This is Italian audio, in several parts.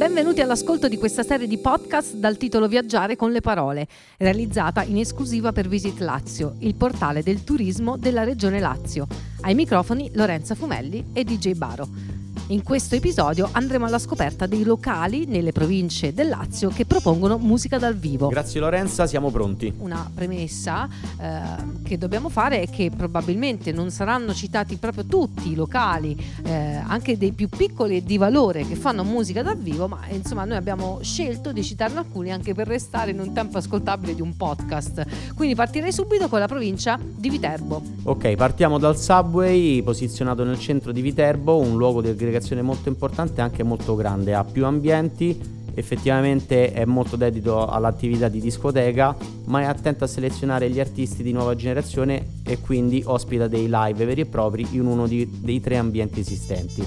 Benvenuti all'ascolto di questa serie di podcast dal titolo Viaggiare con le parole, realizzata in esclusiva per Visit Lazio, il portale del turismo della regione Lazio. Ai microfoni Lorenza Fumelli e DJ Baro. In questo episodio andremo alla scoperta dei locali nelle province del Lazio che propongono musica dal vivo. Grazie Lorenza, siamo pronti. Una premessa eh, che dobbiamo fare è che probabilmente non saranno citati proprio tutti i locali, eh, anche dei più piccoli e di valore che fanno musica dal vivo, ma insomma noi abbiamo scelto di citarne alcuni anche per restare in un tempo ascoltabile di un podcast. Quindi partirei subito con la provincia di Viterbo. Ok, partiamo dal subway posizionato nel centro di Viterbo, un luogo di aggregazione un'applicazione molto importante e anche molto grande, ha più ambienti, effettivamente è molto dedito all'attività di discoteca, ma è attento a selezionare gli artisti di nuova generazione e quindi ospita dei live veri e propri in uno di, dei tre ambienti esistenti.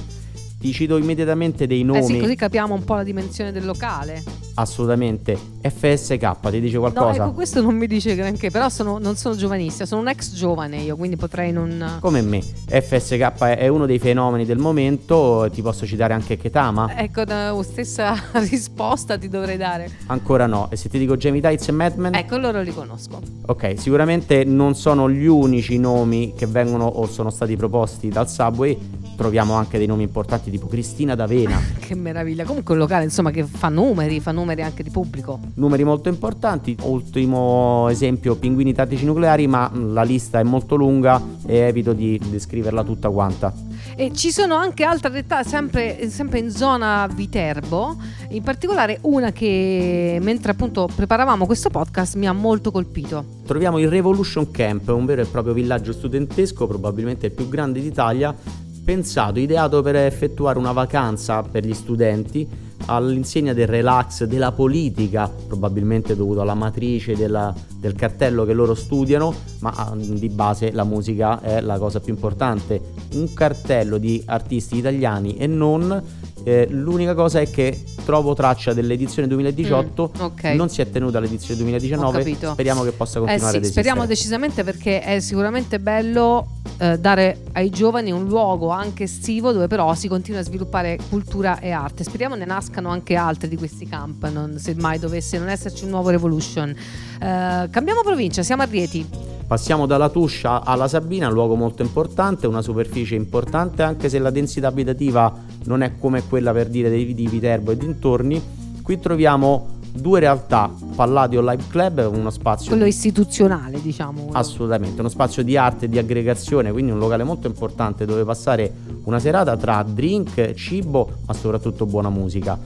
Ti cito immediatamente dei nomi. Eh sì, così capiamo un po' la dimensione del locale. Assolutamente. FSK ti dice qualcosa? No, ecco, questo non mi dice granché, però sono, non sono giovanissima, sono un ex giovane io, quindi potrei non... Come me. FSK è uno dei fenomeni del momento, ti posso citare anche Ketama. Ecco, la stessa risposta ti dovrei dare. Ancora no. E se ti dico Jamie Tights e Madman? Ecco, loro li conosco. Ok, sicuramente non sono gli unici nomi che vengono o sono stati proposti dal Subway, troviamo anche dei nomi importanti tipo Cristina D'Avena. che meraviglia. Comunque un locale insomma che fa numeri, fa numeri anche di pubblico. Numeri molto importanti. Ultimo esempio, Pinguini Tattici Nucleari, ma la lista è molto lunga e evito di descriverla tutta quanta. E ci sono anche altre realtà sempre, sempre, in zona Viterbo, in particolare una che mentre appunto preparavamo questo podcast mi ha molto colpito. Troviamo il Revolution Camp, un vero e proprio villaggio studentesco, probabilmente il più grande d'Italia, pensato, ideato per effettuare una vacanza per gli studenti all'insegna del relax, della politica, probabilmente dovuto alla matrice della, del cartello che loro studiano, ma ah, di base la musica è la cosa più importante. Un cartello di artisti italiani e non eh, l'unica cosa è che trovo traccia dell'edizione 2018, mm, okay. non si è tenuta l'edizione 2019. Speriamo che possa continuare eh sì, Speriamo decisamente perché è sicuramente bello eh, dare ai giovani un luogo anche estivo dove però si continua a sviluppare cultura e arte. Speriamo ne nascano anche altri di questi camp, non, se mai dovesse non esserci un nuovo Revolution. Eh, cambiamo provincia, siamo a Rieti. Passiamo dalla Tuscia alla Sabina, un luogo molto importante, una superficie importante, anche se la densità abitativa non è come quella per dire di Viterbo e dintorni. Qui troviamo due realtà, Palladio Live Club, uno spazio... Quello istituzionale, diciamo. Assolutamente, uno spazio di arte e di aggregazione, quindi un locale molto importante dove passare una serata tra drink, cibo, ma soprattutto buona musica.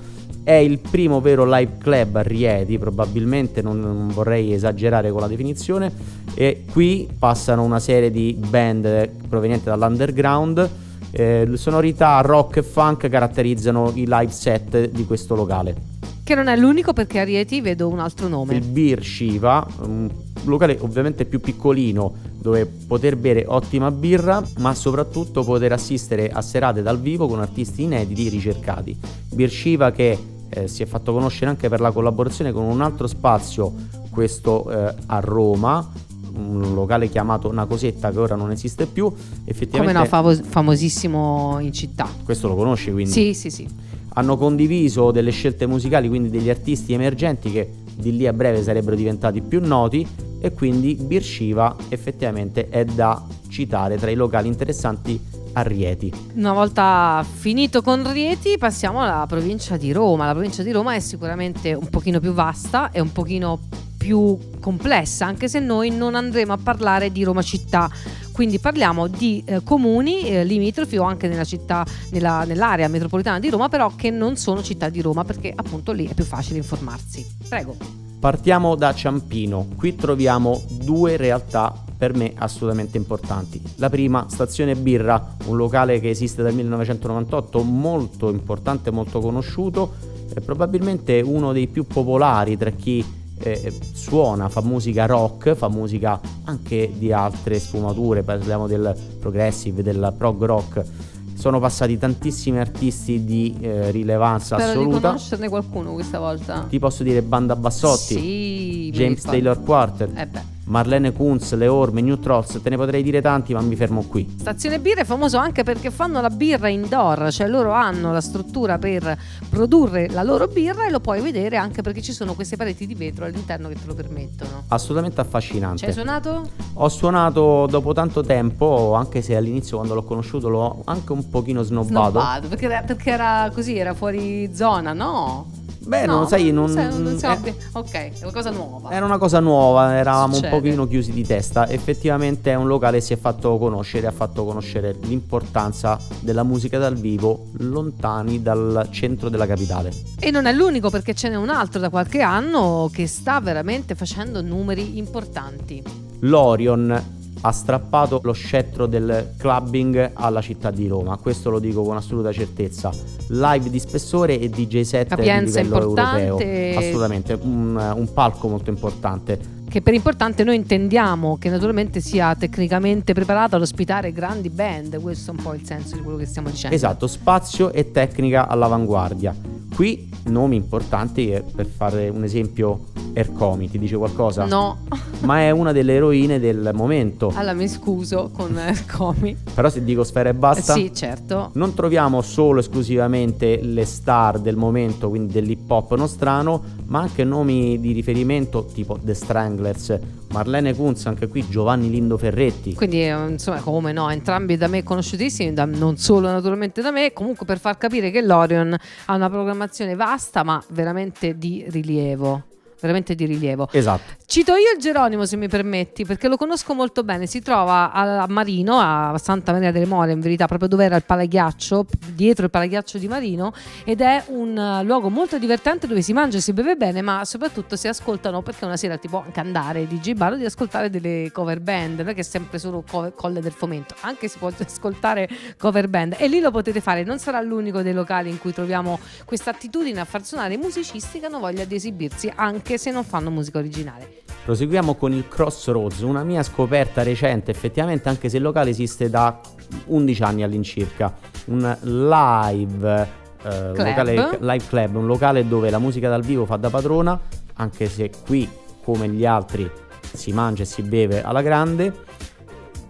È il primo vero live club a Rieti, probabilmente non, non vorrei esagerare con la definizione, e qui passano una serie di band provenienti dall'underground. Eh, sonorità rock e funk caratterizzano i live set di questo locale. Che non è l'unico perché a Rieti vedo un altro nome. Il Beer Shiva, un locale ovviamente più piccolino dove poter bere ottima birra, ma soprattutto poter assistere a serate dal vivo con artisti inediti ricercati. Beer Shiva che eh, si è fatto conoscere anche per la collaborazione con un altro spazio, questo eh, a Roma, un locale chiamato Una Cosetta che ora non esiste più. Effettivamente, Come no, favo- famosissimo in città. Questo lo conosci quindi? Sì, sì, sì. Hanno condiviso delle scelte musicali, quindi degli artisti emergenti che di lì a breve sarebbero diventati più noti e quindi Birshiva effettivamente è da citare tra i locali interessanti a Rieti. Una volta finito con Rieti passiamo alla provincia di Roma. La provincia di Roma è sicuramente un pochino più vasta e un pochino più complessa, anche se noi non andremo a parlare di Roma città. Quindi parliamo di eh, comuni eh, limitrofi o anche nella città, nella, nell'area metropolitana di Roma, però che non sono città di Roma perché appunto lì è più facile informarsi. Prego. Partiamo da Ciampino. Qui troviamo due realtà per me assolutamente importanti. La prima, Stazione Birra, un locale che esiste dal 1998, molto importante, molto conosciuto, è probabilmente uno dei più popolari tra chi eh, suona, fa musica rock, fa musica anche di altre sfumature, parliamo del progressive, del prog rock. Sono passati tantissimi artisti di eh, rilevanza Spero assoluta. Spero di conoscerne qualcuno questa volta. Ti posso dire Banda Bassotti, sì, James Taylor Quarter. Eh beh Marlene Kunz, Le Orme, New Trolls, te ne potrei dire tanti, ma mi fermo qui. Stazione Birra è famoso anche perché fanno la birra indoor, cioè loro hanno la struttura per produrre la loro birra e lo puoi vedere anche perché ci sono queste pareti di vetro all'interno che te lo permettono. Assolutamente affascinante. Ci hai suonato? Ho suonato dopo tanto tempo, anche se all'inizio quando l'ho conosciuto l'ho anche un pochino snobbato. Snobbato, perché perché era così, era fuori zona, no? Beh, no, non sai, non, sai, non siamo- eh, ok, è una cosa nuova. Era una cosa nuova, eravamo Succede. un pochino chiusi di testa. Effettivamente è un locale che si è fatto conoscere, ha fatto conoscere l'importanza della musica dal vivo lontani dal centro della capitale. E non è l'unico perché ce n'è un altro da qualche anno che sta veramente facendo numeri importanti. L'Orion ha strappato lo scettro del clubbing alla città di Roma, questo lo dico con assoluta certezza. Live di spessore e DJ set Capienza di livello europeo. Assolutamente, un, un palco molto importante. Che per importante noi intendiamo che naturalmente sia tecnicamente preparata ad ospitare grandi band, questo è un po' il senso di quello che stiamo dicendo. Esatto, spazio e tecnica all'avanguardia. Qui nomi importanti, eh, per fare un esempio, Ercomi, ti dice qualcosa? No, Ma è una delle eroine del momento. allora mi scuso con eh, Comi. Però se dico sfera e basta, Sì, certo. non troviamo solo esclusivamente le star del momento, quindi dell'hip hop nostrano, ma anche nomi di riferimento tipo The Stranglers, Marlene Kunz, anche qui Giovanni Lindo Ferretti. Quindi eh, insomma come no, entrambi da me conosciutissimi, da- non solo naturalmente da me, comunque per far capire che l'Orion ha una programmazione vasta ma veramente di rilievo. Veramente di rilievo. Esatto. Cito io il Geronimo se mi permetti, perché lo conosco molto bene. Si trova a Marino, a Santa Maria delle More, in verità, proprio dove era il palaghiaccio, dietro il palaghiaccio di Marino, ed è un eh, luogo molto divertente dove si mangia e si beve bene, ma soprattutto si ascoltano, perché una sera ti può anche andare di Bar di ascoltare delle cover band, non è che è sempre solo co- colle del fomento, anche si può ascoltare cover band e lì lo potete fare, non sarà l'unico dei locali in cui troviamo questa attitudine a far suonare i musicisti che hanno voglia di esibirsi, anche se non fanno musica originale. Proseguiamo con il Crossroads, una mia scoperta recente, effettivamente, anche se il locale esiste da 11 anni all'incirca. Un live, eh, locale, live club, un locale dove la musica dal vivo fa da padrona, anche se qui, come gli altri, si mangia e si beve alla grande.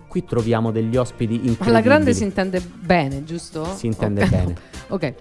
Qui troviamo degli ospiti incredibili. Alla grande si intende bene, giusto? Si intende Ok. bene. ok.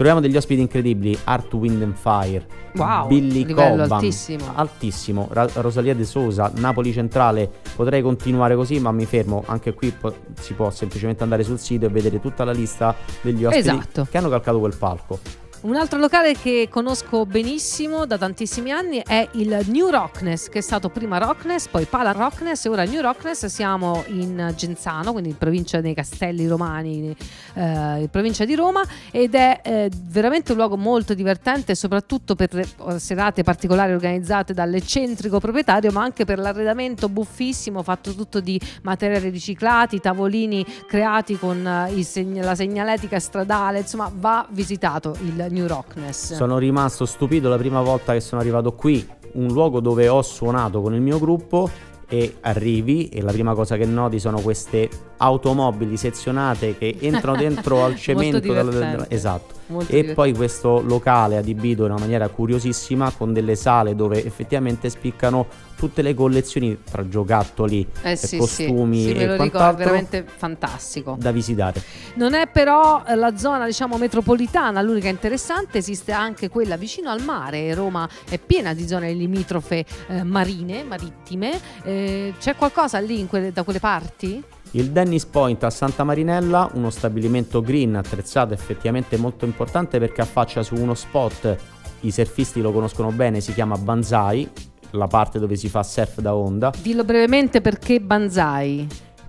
Troviamo degli ospiti incredibili, Art Wind and Fire, Wow, Billy Cobham, altissimo. altissimo, Ra- Rosalia De Sosa, Napoli Centrale, potrei continuare così ma mi fermo, anche qui po- si può semplicemente andare sul sito e vedere tutta la lista degli ospiti Esatto. che hanno calcato quel palco. Un altro locale che conosco benissimo da tantissimi anni è il New Rockness, che è stato prima Rockness, poi Pala Rockness e ora New Rockness. Siamo in Genzano, quindi in provincia dei Castelli Romani, eh, in provincia di Roma, ed è eh, veramente un luogo molto divertente, soprattutto per serate particolari organizzate dall'eccentrico proprietario, ma anche per l'arredamento buffissimo, fatto tutto di materiali riciclati, tavolini creati con eh, il segn- la segnaletica stradale, insomma va visitato il New Rockness. Sono rimasto stupito la prima volta che sono arrivato qui, un luogo dove ho suonato con il mio gruppo e arrivi e la prima cosa che noti sono queste automobili sezionate che entrano dentro al cemento. della- esatto. Molto E divertente. poi questo locale adibito in una maniera curiosissima con delle sale dove effettivamente spiccano tutte le collezioni tra giocattoli eh e sì, costumi sì, sì, e ricordo, è quant'altro veramente fantastico. da visitare. Non è però eh, la zona, diciamo, metropolitana l'unica interessante, esiste anche quella vicino al mare. Roma è piena di zone limitrofe eh, marine, marittime. Eh, c'è qualcosa lì in quelle- da quelle parti? Il Dennis Point a Santa Marinella, uno stabilimento green attrezzato effettivamente molto importante perché affaccia su uno spot, i surfisti lo conoscono bene, si chiama Banzai, la parte dove si fa surf da onda. Dillo brevemente perché Banzai.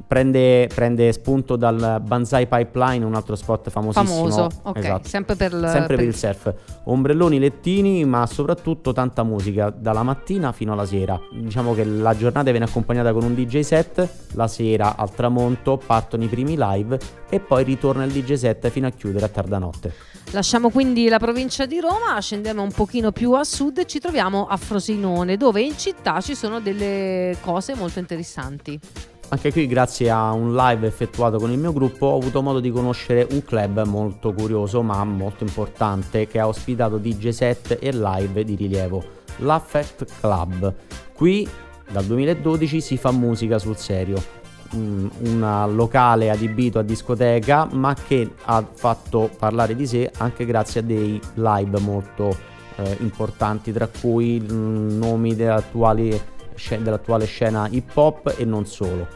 Prende, prende spunto dal Banzai Pipeline, un altro spot famosissimo. Famoso, ok, Esatto. sempre per, il- Sempre per per- il surf, ombrelloni, lettini, ma soprattutto tanta musica dalla mattina fino alla sera. Diciamo che la giornata viene accompagnata con un DJ set, la sera al tramonto partono i primi live e poi ritorna il DJ set fino a chiudere a tarda notte. Lasciamo quindi la provincia di Roma, scendiamo un pochino più a sud e ci troviamo a Frosinone, dove in città ci sono delle cose molto interessanti. Anche qui, grazie a un live effettuato con il mio gruppo, ho avuto modo di conoscere un club molto curioso ma molto importante che ha ospitato DJ set e live di rilievo, l'Affect Club. Qui dal 2012 si fa musica sul serio. Un locale adibito a discoteca, ma che ha fatto parlare di sé anche grazie a dei live molto eh, importanti, tra cui mh, nomi dell'attuale, dell'attuale scena hip hop e non solo.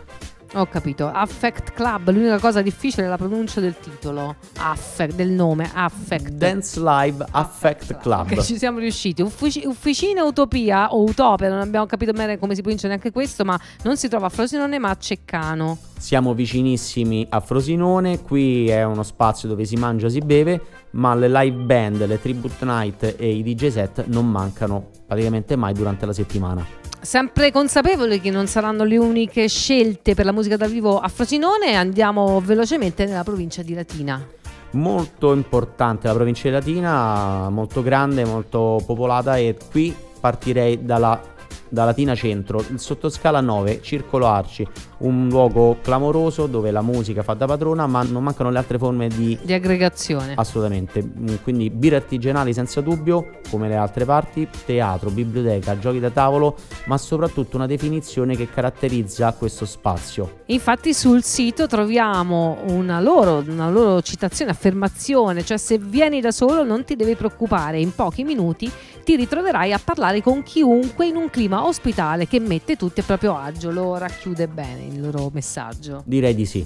Ho capito. Affect Club, l'unica cosa difficile è la pronuncia del titolo. Affect, del nome, Affect. Dance Live Affect, Affect Club. Club. ci siamo riusciti. Uffici, Ufficina Utopia o Utopia, non abbiamo capito bene come si pronuncia neanche questo, ma non si trova a Frosinone ma a Ceccano. Siamo vicinissimi a Frosinone, qui è uno spazio dove si mangia, si beve, ma le live band, le tribute night e i DJ set non mancano praticamente mai durante la settimana. Sempre consapevoli che non saranno le uniche scelte per la musica dal vivo a Frosinone, andiamo velocemente nella provincia di Latina. Molto importante la provincia di Latina, molto grande, molto popolata e qui partirei dalla da Latina Centro, il sottoscala 9, Circolo Arci, un luogo clamoroso dove la musica fa da padrona, ma non mancano le altre forme di, di aggregazione. Assolutamente, quindi birre artigianali senza dubbio, come le altre parti, teatro, biblioteca, giochi da tavolo, ma soprattutto una definizione che caratterizza questo spazio. Infatti sul sito troviamo una loro, una loro citazione, affermazione, cioè se vieni da solo non ti devi preoccupare, in pochi minuti ti ritroverai a parlare con chiunque in un clima ospitale che mette tutti a proprio agio, lo racchiude bene il loro messaggio. Direi di sì.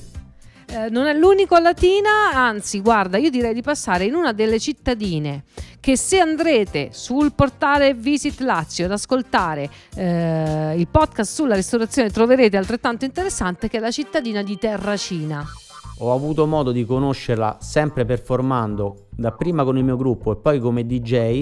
Eh, non è l'unico a Latina, anzi, guarda, io direi di passare in una delle cittadine che se andrete sul portale Visit Lazio ad ascoltare eh, il podcast sulla ristorazione troverete altrettanto interessante che è la cittadina di Terracina. Ho avuto modo di conoscerla sempre performando dapprima con il mio gruppo e poi come DJ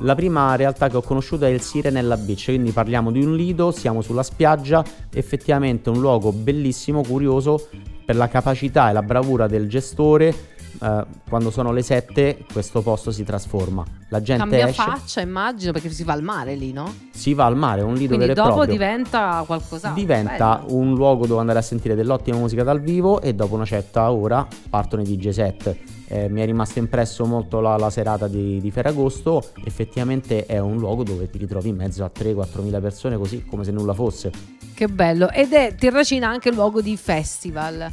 la prima realtà che ho conosciuto è il Sirenella Beach, quindi parliamo di un lido, siamo sulla spiaggia, effettivamente un luogo bellissimo, curioso per la capacità e la bravura del gestore. Eh, quando sono le 7 questo posto si trasforma. La gente Cambia esce, faccia, immagino, perché si va al mare lì, no? Si va al mare, un lido Quindi vero e dopo proprio. diventa qualcos'altro. Diventa bello. un luogo dove andare a sentire dell'ottima musica dal vivo e dopo una certa ora partono i DJ set eh, mi è rimasto impresso molto la, la serata di, di, Ferragosto, effettivamente è un luogo dove ti ritrovi in mezzo a 3-4 mila persone così come se nulla fosse. Che bello, ed è Terracina anche luogo di festival.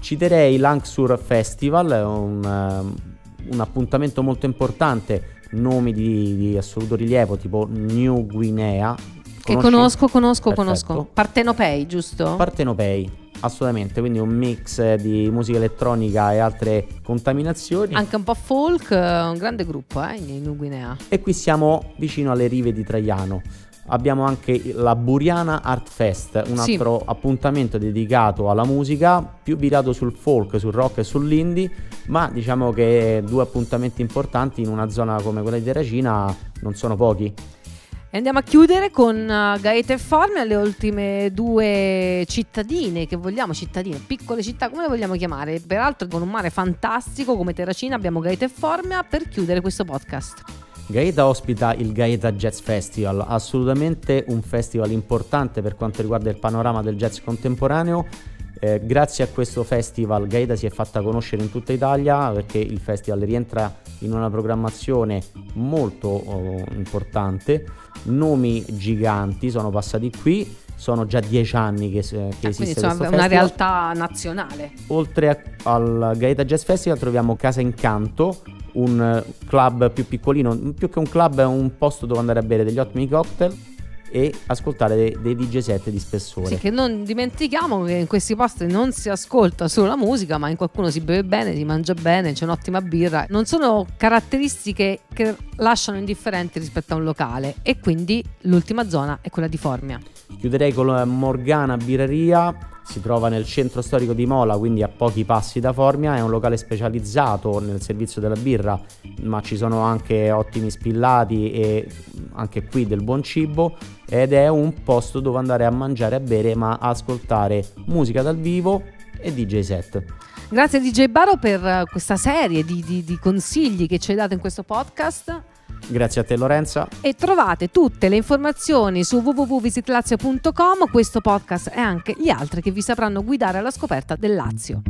Citerei l'Anxur Festival, un, um, un appuntamento molto importante, nomi di, di assoluto rilievo tipo New Guinea, che conosco, conosco, Perfetto. conosco. Partenopei, giusto? Partenopei, assolutamente, quindi un mix di musica elettronica e altre contaminazioni. Anche un po' folk, un grande gruppo eh, in Guinea. E qui siamo vicino alle rive di Traiano. Abbiamo anche la Buriana Art Fest, un altro sì. appuntamento dedicato alla musica, più virato sul folk, sul rock e sull'indie, ma diciamo che due appuntamenti importanti in una zona come quella di Terracina non sono pochi. E andiamo a chiudere con uh, Gaeta e Formia, le ultime due cittadine che vogliamo, cittadine, piccole città, come le vogliamo chiamare? Peraltro con un mare fantastico come Terracina abbiamo Gaeta e Formia per chiudere questo podcast. Gaeta ospita il Gaeta Jazz Festival, assolutamente un festival importante per quanto riguarda il panorama del jazz contemporaneo eh, grazie a questo festival Gaeta si è fatta conoscere in tutta Italia perché il festival rientra in una programmazione molto oh, importante, nomi giganti sono passati qui, sono già dieci anni che, che ah, esiste quindi, insomma, una realtà nazionale. Oltre a, al Gaeta Jazz Festival troviamo Casa Incanto, un club più piccolino, più che un club è un posto dove andare a bere degli ottimi cocktail e ascoltare dei, dei DJ set di spessore. Sì, che non dimentichiamo che in questi posti non si ascolta solo la musica, ma in qualcuno si beve bene, si mangia bene, c'è un'ottima birra. Non sono caratteristiche che lasciano indifferenti rispetto a un locale e quindi l'ultima zona è quella di Formia. Chiuderei con Morgana Birreria si trova nel centro storico di Mola, quindi a pochi passi da Formia, è un locale specializzato nel servizio della birra, ma ci sono anche ottimi spillati e anche qui del buon cibo ed è un posto dove andare a mangiare e a bere, ma ascoltare musica dal vivo e DJ set. Grazie DJ Baro per questa serie di, di, di consigli che ci hai dato in questo podcast. Grazie a te Lorenza. E trovate tutte le informazioni su www.visitlazio.com, questo podcast e anche gli altri che vi sapranno guidare alla scoperta del Lazio.